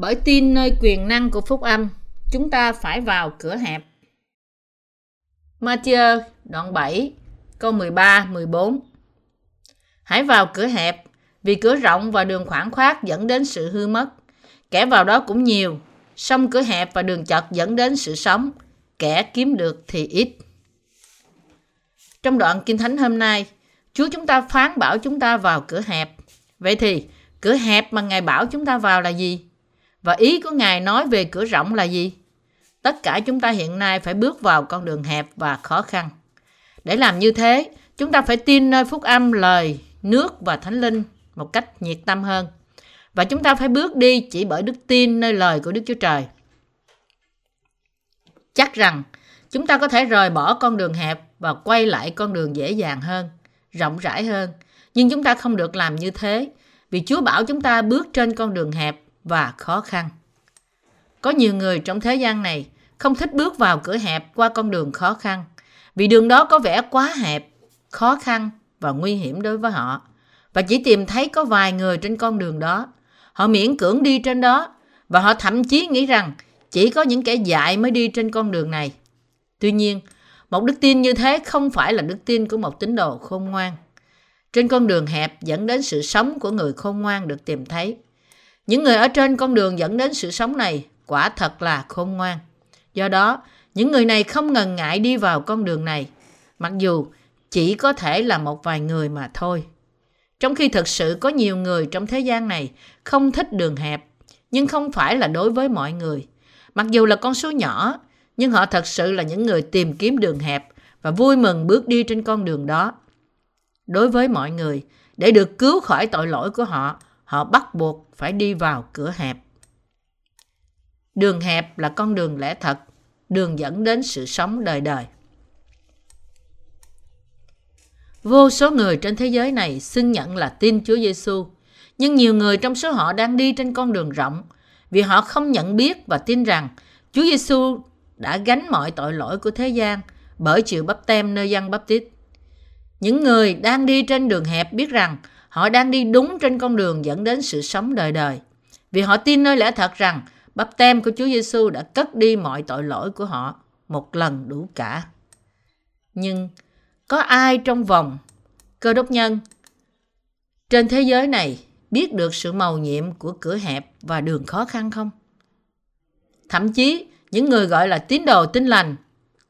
Bởi tin nơi quyền năng của phúc âm, chúng ta phải vào cửa hẹp. Matthew đoạn 7 câu 13 14 Hãy vào cửa hẹp, vì cửa rộng và đường khoảng khoát dẫn đến sự hư mất. Kẻ vào đó cũng nhiều, song cửa hẹp và đường chật dẫn đến sự sống, kẻ kiếm được thì ít. Trong đoạn Kinh Thánh hôm nay, Chúa chúng ta phán bảo chúng ta vào cửa hẹp. Vậy thì, cửa hẹp mà Ngài bảo chúng ta vào là gì? Và ý của Ngài nói về cửa rộng là gì? Tất cả chúng ta hiện nay phải bước vào con đường hẹp và khó khăn. Để làm như thế, chúng ta phải tin nơi phúc âm, lời, nước và thánh linh một cách nhiệt tâm hơn. Và chúng ta phải bước đi chỉ bởi đức tin nơi lời của Đức Chúa Trời. Chắc rằng chúng ta có thể rời bỏ con đường hẹp và quay lại con đường dễ dàng hơn, rộng rãi hơn. Nhưng chúng ta không được làm như thế vì Chúa bảo chúng ta bước trên con đường hẹp và khó khăn. Có nhiều người trong thế gian này không thích bước vào cửa hẹp qua con đường khó khăn vì đường đó có vẻ quá hẹp, khó khăn và nguy hiểm đối với họ và chỉ tìm thấy có vài người trên con đường đó. Họ miễn cưỡng đi trên đó và họ thậm chí nghĩ rằng chỉ có những kẻ dại mới đi trên con đường này. Tuy nhiên, một đức tin như thế không phải là đức tin của một tín đồ khôn ngoan. Trên con đường hẹp dẫn đến sự sống của người khôn ngoan được tìm thấy. Những người ở trên con đường dẫn đến sự sống này quả thật là khôn ngoan. Do đó, những người này không ngần ngại đi vào con đường này, mặc dù chỉ có thể là một vài người mà thôi. Trong khi thực sự có nhiều người trong thế gian này không thích đường hẹp, nhưng không phải là đối với mọi người. Mặc dù là con số nhỏ, nhưng họ thật sự là những người tìm kiếm đường hẹp và vui mừng bước đi trên con đường đó. Đối với mọi người, để được cứu khỏi tội lỗi của họ, họ bắt buộc phải đi vào cửa hẹp. Đường hẹp là con đường lẽ thật, đường dẫn đến sự sống đời đời. Vô số người trên thế giới này xưng nhận là tin Chúa Giêsu, nhưng nhiều người trong số họ đang đi trên con đường rộng vì họ không nhận biết và tin rằng Chúa Giêsu đã gánh mọi tội lỗi của thế gian bởi chịu bắp tem nơi dân bắp tít. Những người đang đi trên đường hẹp biết rằng họ đang đi đúng trên con đường dẫn đến sự sống đời đời. Vì họ tin nơi lẽ thật rằng bắp tem của Chúa Giêsu đã cất đi mọi tội lỗi của họ một lần đủ cả. Nhưng có ai trong vòng cơ đốc nhân trên thế giới này biết được sự màu nhiệm của cửa hẹp và đường khó khăn không? Thậm chí, những người gọi là tín đồ tin lành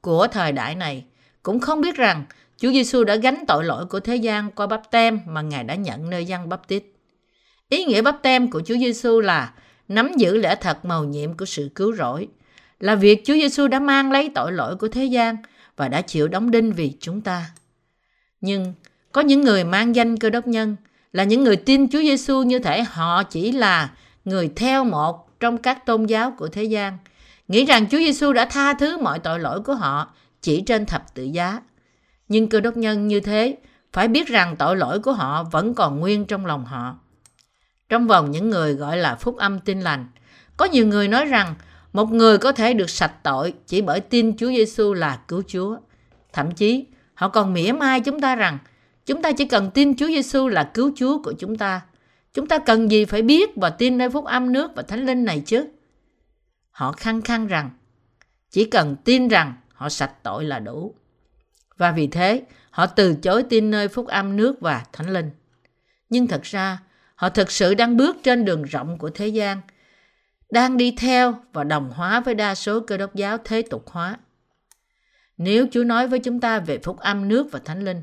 của thời đại này cũng không biết rằng Chúa Giêsu đã gánh tội lỗi của thế gian qua bắp tem mà Ngài đã nhận nơi dân bắp tít. Ý nghĩa bắp tem của Chúa Giêsu là nắm giữ lẽ thật màu nhiệm của sự cứu rỗi, là việc Chúa Giêsu đã mang lấy tội lỗi của thế gian và đã chịu đóng đinh vì chúng ta. Nhưng có những người mang danh cơ đốc nhân là những người tin Chúa Giêsu như thể họ chỉ là người theo một trong các tôn giáo của thế gian, nghĩ rằng Chúa Giêsu đã tha thứ mọi tội lỗi của họ chỉ trên thập tự giá. Nhưng cơ đốc nhân như thế phải biết rằng tội lỗi của họ vẫn còn nguyên trong lòng họ. Trong vòng những người gọi là phúc âm tin lành, có nhiều người nói rằng một người có thể được sạch tội chỉ bởi tin Chúa Giêsu là cứu Chúa. Thậm chí, họ còn mỉa mai chúng ta rằng chúng ta chỉ cần tin Chúa Giêsu là cứu Chúa của chúng ta. Chúng ta cần gì phải biết và tin nơi phúc âm nước và thánh linh này chứ? Họ khăng khăng rằng chỉ cần tin rằng họ sạch tội là đủ. Và vì thế, họ từ chối tin nơi phúc âm nước và thánh linh. Nhưng thật ra, họ thực sự đang bước trên đường rộng của thế gian, đang đi theo và đồng hóa với đa số cơ đốc giáo thế tục hóa. Nếu Chúa nói với chúng ta về phúc âm nước và thánh linh,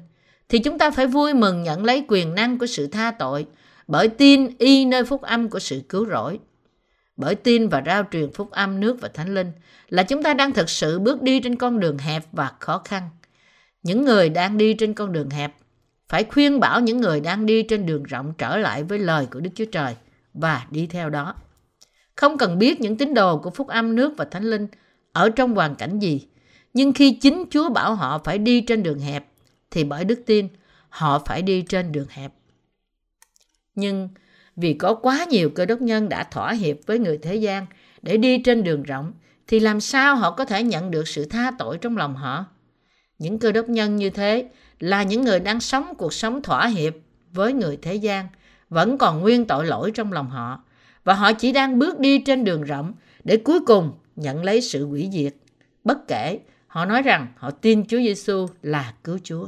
thì chúng ta phải vui mừng nhận lấy quyền năng của sự tha tội bởi tin y nơi phúc âm của sự cứu rỗi. Bởi tin và rao truyền phúc âm nước và thánh linh là chúng ta đang thực sự bước đi trên con đường hẹp và khó khăn. Những người đang đi trên con đường hẹp phải khuyên bảo những người đang đi trên đường rộng trở lại với lời của Đức Chúa Trời và đi theo đó. Không cần biết những tín đồ của phúc âm nước và thánh linh ở trong hoàn cảnh gì, nhưng khi chính Chúa bảo họ phải đi trên đường hẹp, thì bởi đức tin, họ phải đi trên đường hẹp. Nhưng vì có quá nhiều cơ đốc nhân đã thỏa hiệp với người thế gian để đi trên đường rộng, thì làm sao họ có thể nhận được sự tha tội trong lòng họ? Những cơ đốc nhân như thế là những người đang sống cuộc sống thỏa hiệp với người thế gian, vẫn còn nguyên tội lỗi trong lòng họ và họ chỉ đang bước đi trên đường rộng để cuối cùng nhận lấy sự hủy diệt. Bất kể, họ nói rằng họ tin Chúa Giêsu là cứu Chúa.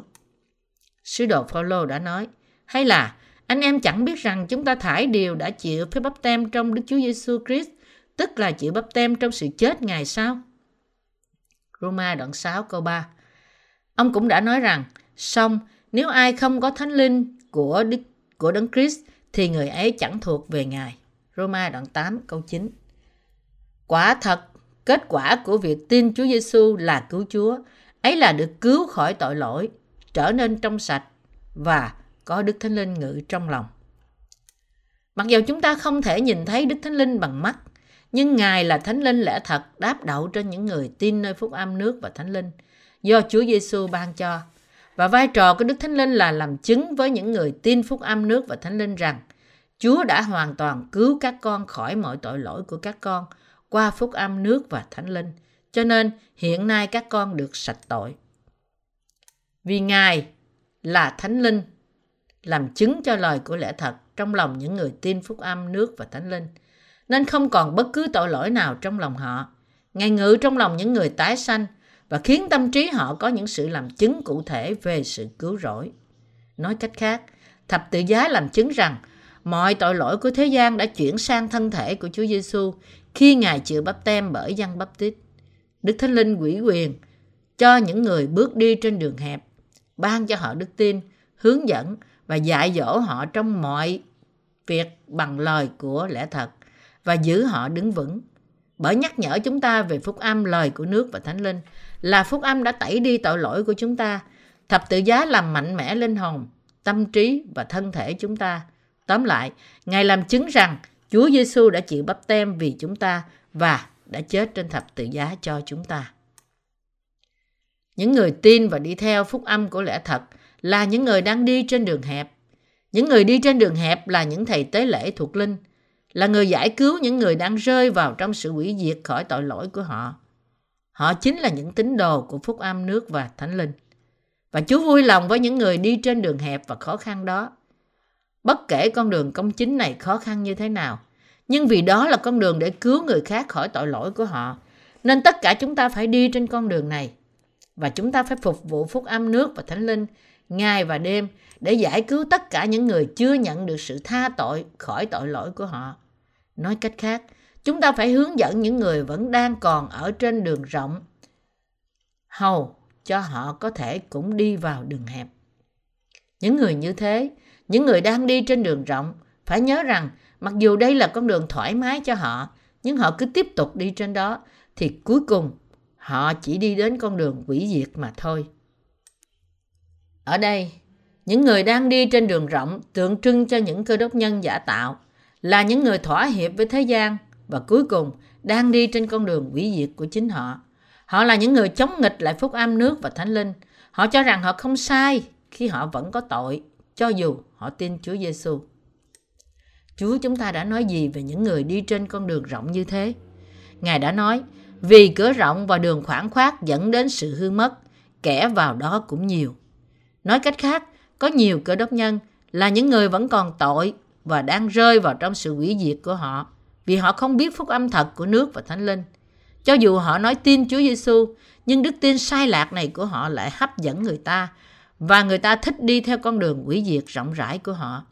Sứ đồ Phaolô đã nói, hay là anh em chẳng biết rằng chúng ta thải điều đã chịu phép bắp tem trong Đức Chúa Giêsu Christ, tức là chịu bắp tem trong sự chết Ngài sao? Roma đoạn 6 câu 3 Ông cũng đã nói rằng, song nếu ai không có thánh linh của Đức của Đấng Christ thì người ấy chẳng thuộc về Ngài. Roma đoạn 8 câu 9 Quả thật, kết quả của việc tin Chúa Giêsu là cứu Chúa, ấy là được cứu khỏi tội lỗi, trở nên trong sạch và có Đức Thánh Linh ngự trong lòng. Mặc dù chúng ta không thể nhìn thấy Đức Thánh Linh bằng mắt, nhưng Ngài là Thánh Linh lẽ thật đáp đậu trên những người tin nơi phúc âm nước và Thánh Linh do Chúa Giêsu ban cho. Và vai trò của Đức Thánh Linh là làm chứng với những người tin phúc âm nước và Thánh Linh rằng, Chúa đã hoàn toàn cứu các con khỏi mọi tội lỗi của các con qua phúc âm nước và Thánh Linh. Cho nên, hiện nay các con được sạch tội. Vì Ngài là Thánh Linh, làm chứng cho lời của lẽ thật trong lòng những người tin phúc âm nước và Thánh Linh, nên không còn bất cứ tội lỗi nào trong lòng họ. Ngài ngự trong lòng những người tái sanh và khiến tâm trí họ có những sự làm chứng cụ thể về sự cứu rỗi. Nói cách khác, thập tự giá làm chứng rằng mọi tội lỗi của thế gian đã chuyển sang thân thể của Chúa Giêsu khi Ngài chịu bắp tem bởi dân bắp tít. Đức Thánh Linh quỷ quyền cho những người bước đi trên đường hẹp, ban cho họ đức tin, hướng dẫn và dạy dỗ họ trong mọi việc bằng lời của lẽ thật và giữ họ đứng vững. Bởi nhắc nhở chúng ta về phúc âm lời của nước và thánh linh là phúc âm đã tẩy đi tội lỗi của chúng ta. Thập tự giá làm mạnh mẽ linh hồn, tâm trí và thân thể chúng ta. Tóm lại, Ngài làm chứng rằng Chúa Giêsu đã chịu bắp tem vì chúng ta và đã chết trên thập tự giá cho chúng ta. Những người tin và đi theo phúc âm của lẽ thật là những người đang đi trên đường hẹp. Những người đi trên đường hẹp là những thầy tế lễ thuộc linh, là người giải cứu những người đang rơi vào trong sự hủy diệt khỏi tội lỗi của họ. Họ chính là những tín đồ của phúc âm nước và thánh linh. Và Chúa vui lòng với những người đi trên đường hẹp và khó khăn đó. Bất kể con đường công chính này khó khăn như thế nào, nhưng vì đó là con đường để cứu người khác khỏi tội lỗi của họ, nên tất cả chúng ta phải đi trên con đường này. Và chúng ta phải phục vụ phúc âm nước và thánh linh ngày và đêm để giải cứu tất cả những người chưa nhận được sự tha tội khỏi tội lỗi của họ. Nói cách khác, chúng ta phải hướng dẫn những người vẫn đang còn ở trên đường rộng hầu cho họ có thể cũng đi vào đường hẹp. Những người như thế, những người đang đi trên đường rộng, phải nhớ rằng mặc dù đây là con đường thoải mái cho họ, nhưng họ cứ tiếp tục đi trên đó, thì cuối cùng họ chỉ đi đến con đường quỷ diệt mà thôi. Ở đây, những người đang đi trên đường rộng tượng trưng cho những cơ đốc nhân giả tạo, là những người thỏa hiệp với thế gian và cuối cùng đang đi trên con đường hủy diệt của chính họ. Họ là những người chống nghịch lại phúc âm nước và thánh linh. Họ cho rằng họ không sai khi họ vẫn có tội, cho dù họ tin Chúa Giêsu. Chúa chúng ta đã nói gì về những người đi trên con đường rộng như thế? Ngài đã nói, vì cửa rộng và đường khoảng khoát dẫn đến sự hư mất, kẻ vào đó cũng nhiều. Nói cách khác, có nhiều cơ đốc nhân là những người vẫn còn tội và đang rơi vào trong sự hủy diệt của họ vì họ không biết phúc âm thật của nước và thánh linh. Cho dù họ nói tin Chúa Giêsu, nhưng đức tin sai lạc này của họ lại hấp dẫn người ta và người ta thích đi theo con đường hủy diệt rộng rãi của họ.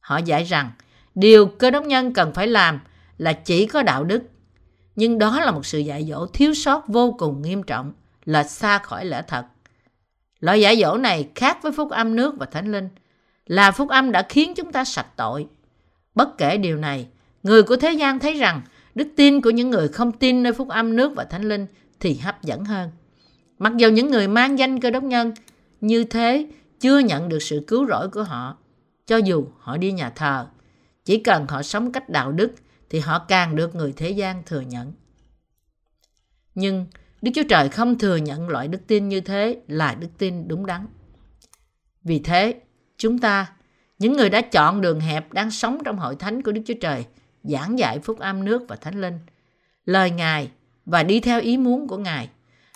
Họ dạy rằng điều cơ đốc nhân cần phải làm là chỉ có đạo đức. Nhưng đó là một sự dạy dỗ thiếu sót vô cùng nghiêm trọng, là xa khỏi lẽ thật. Loại giải dỗ này khác với phúc âm nước và thánh linh, là phúc âm đã khiến chúng ta sạch tội. Bất kể điều này, người của thế gian thấy rằng đức tin của những người không tin nơi phúc âm nước và thánh linh thì hấp dẫn hơn. Mặc dù những người mang danh cơ đốc nhân như thế chưa nhận được sự cứu rỗi của họ, cho dù họ đi nhà thờ, chỉ cần họ sống cách đạo đức thì họ càng được người thế gian thừa nhận. Nhưng Đức Chúa Trời không thừa nhận loại đức tin như thế là đức tin đúng đắn. Vì thế, chúng ta, những người đã chọn đường hẹp đang sống trong hội thánh của Đức Chúa Trời, giảng dạy phúc âm nước và thánh linh, lời Ngài và đi theo ý muốn của Ngài.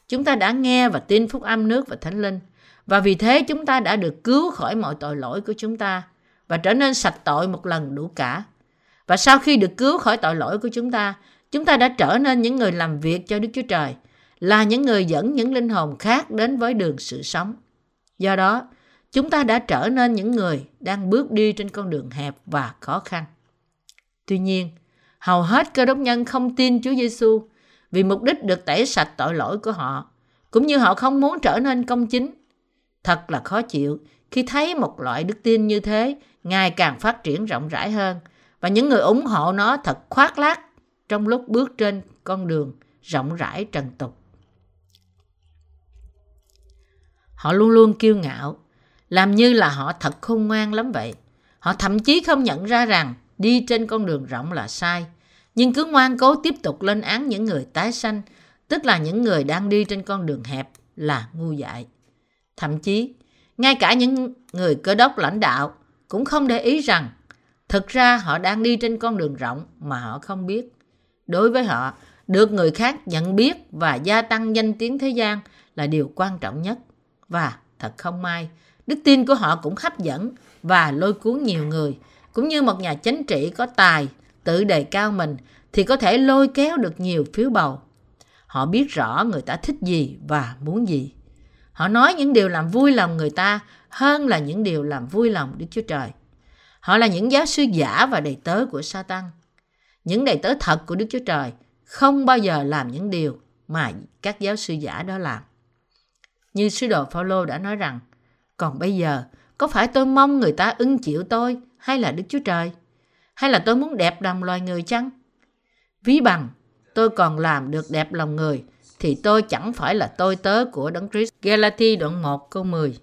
Chúng ta đã nghe và tin phúc âm nước và thánh linh, và vì thế chúng ta đã được cứu khỏi mọi tội lỗi của chúng ta và trở nên sạch tội một lần đủ cả. Và sau khi được cứu khỏi tội lỗi của chúng ta, chúng ta đã trở nên những người làm việc cho Đức Chúa Trời, là những người dẫn những linh hồn khác đến với đường sự sống. Do đó, chúng ta đã trở nên những người đang bước đi trên con đường hẹp và khó khăn. Tuy nhiên, hầu hết cơ đốc nhân không tin Chúa Giêsu vì mục đích được tẩy sạch tội lỗi của họ, cũng như họ không muốn trở nên công chính. Thật là khó chịu khi thấy một loại đức tin như thế ngày càng phát triển rộng rãi hơn và những người ủng hộ nó thật khoác lác trong lúc bước trên con đường rộng rãi trần tục. Họ luôn luôn kiêu ngạo, làm như là họ thật khôn ngoan lắm vậy. Họ thậm chí không nhận ra rằng đi trên con đường rộng là sai, nhưng cứ ngoan cố tiếp tục lên án những người tái sanh, tức là những người đang đi trên con đường hẹp là ngu dại. Thậm chí, ngay cả những người cơ đốc lãnh đạo cũng không để ý rằng thực ra họ đang đi trên con đường rộng mà họ không biết. Đối với họ, được người khác nhận biết và gia tăng danh tiếng thế gian là điều quan trọng nhất. Và thật không may, đức tin của họ cũng hấp dẫn và lôi cuốn nhiều người, cũng như một nhà chính trị có tài, tự đề cao mình thì có thể lôi kéo được nhiều phiếu bầu. Họ biết rõ người ta thích gì và muốn gì. Họ nói những điều làm vui lòng người ta hơn là những điều làm vui lòng Đức Chúa Trời. Họ là những giáo sư giả và đầy tớ của Satan. Những đầy tớ thật của Đức Chúa Trời không bao giờ làm những điều mà các giáo sư giả đó làm. Như sứ đồ Phaolô đã nói rằng, còn bây giờ, có phải tôi mong người ta ưng chịu tôi hay là Đức Chúa Trời? Hay là tôi muốn đẹp lòng loài người chăng? Ví bằng, tôi còn làm được đẹp lòng người, thì tôi chẳng phải là tôi tớ của Đấng Christ. Galati đoạn 1 câu 10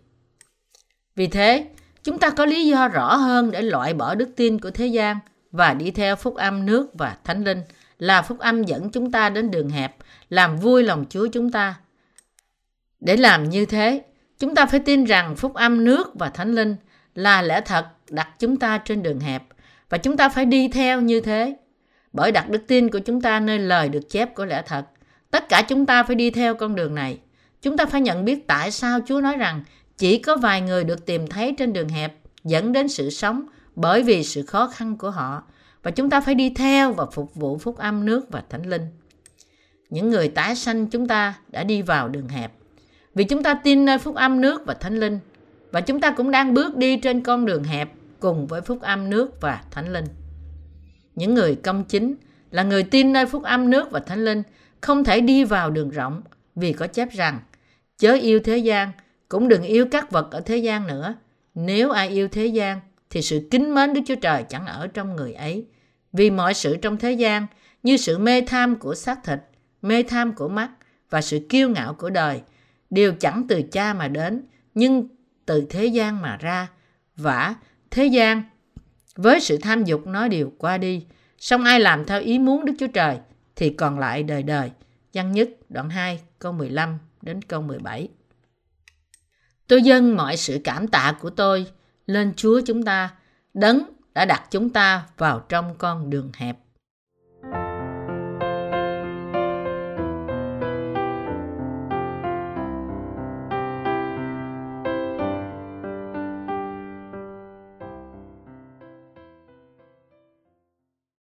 Vì thế, chúng ta có lý do rõ hơn để loại bỏ đức tin của thế gian và đi theo phúc âm nước và thánh linh là phúc âm dẫn chúng ta đến đường hẹp, làm vui lòng Chúa chúng ta để làm như thế, chúng ta phải tin rằng phúc âm nước và thánh linh là lẽ thật đặt chúng ta trên đường hẹp và chúng ta phải đi theo như thế. Bởi đặt đức tin của chúng ta nơi lời được chép của lẽ thật, tất cả chúng ta phải đi theo con đường này. Chúng ta phải nhận biết tại sao Chúa nói rằng chỉ có vài người được tìm thấy trên đường hẹp dẫn đến sự sống bởi vì sự khó khăn của họ và chúng ta phải đi theo và phục vụ phúc âm nước và thánh linh. Những người tái sanh chúng ta đã đi vào đường hẹp vì chúng ta tin nơi phúc âm nước và thánh linh. Và chúng ta cũng đang bước đi trên con đường hẹp cùng với phúc âm nước và thánh linh. Những người công chính là người tin nơi phúc âm nước và thánh linh không thể đi vào đường rộng vì có chép rằng chớ yêu thế gian cũng đừng yêu các vật ở thế gian nữa. Nếu ai yêu thế gian thì sự kính mến Đức Chúa Trời chẳng ở trong người ấy. Vì mọi sự trong thế gian như sự mê tham của xác thịt, mê tham của mắt và sự kiêu ngạo của đời – đều chẳng từ cha mà đến, nhưng từ thế gian mà ra. Vả, thế gian, với sự tham dục nó đều qua đi. Xong ai làm theo ý muốn Đức Chúa Trời thì còn lại đời đời. Văn nhất đoạn 2 câu 15 đến câu 17. Tôi dâng mọi sự cảm tạ của tôi lên Chúa chúng ta, đấng đã đặt chúng ta vào trong con đường hẹp.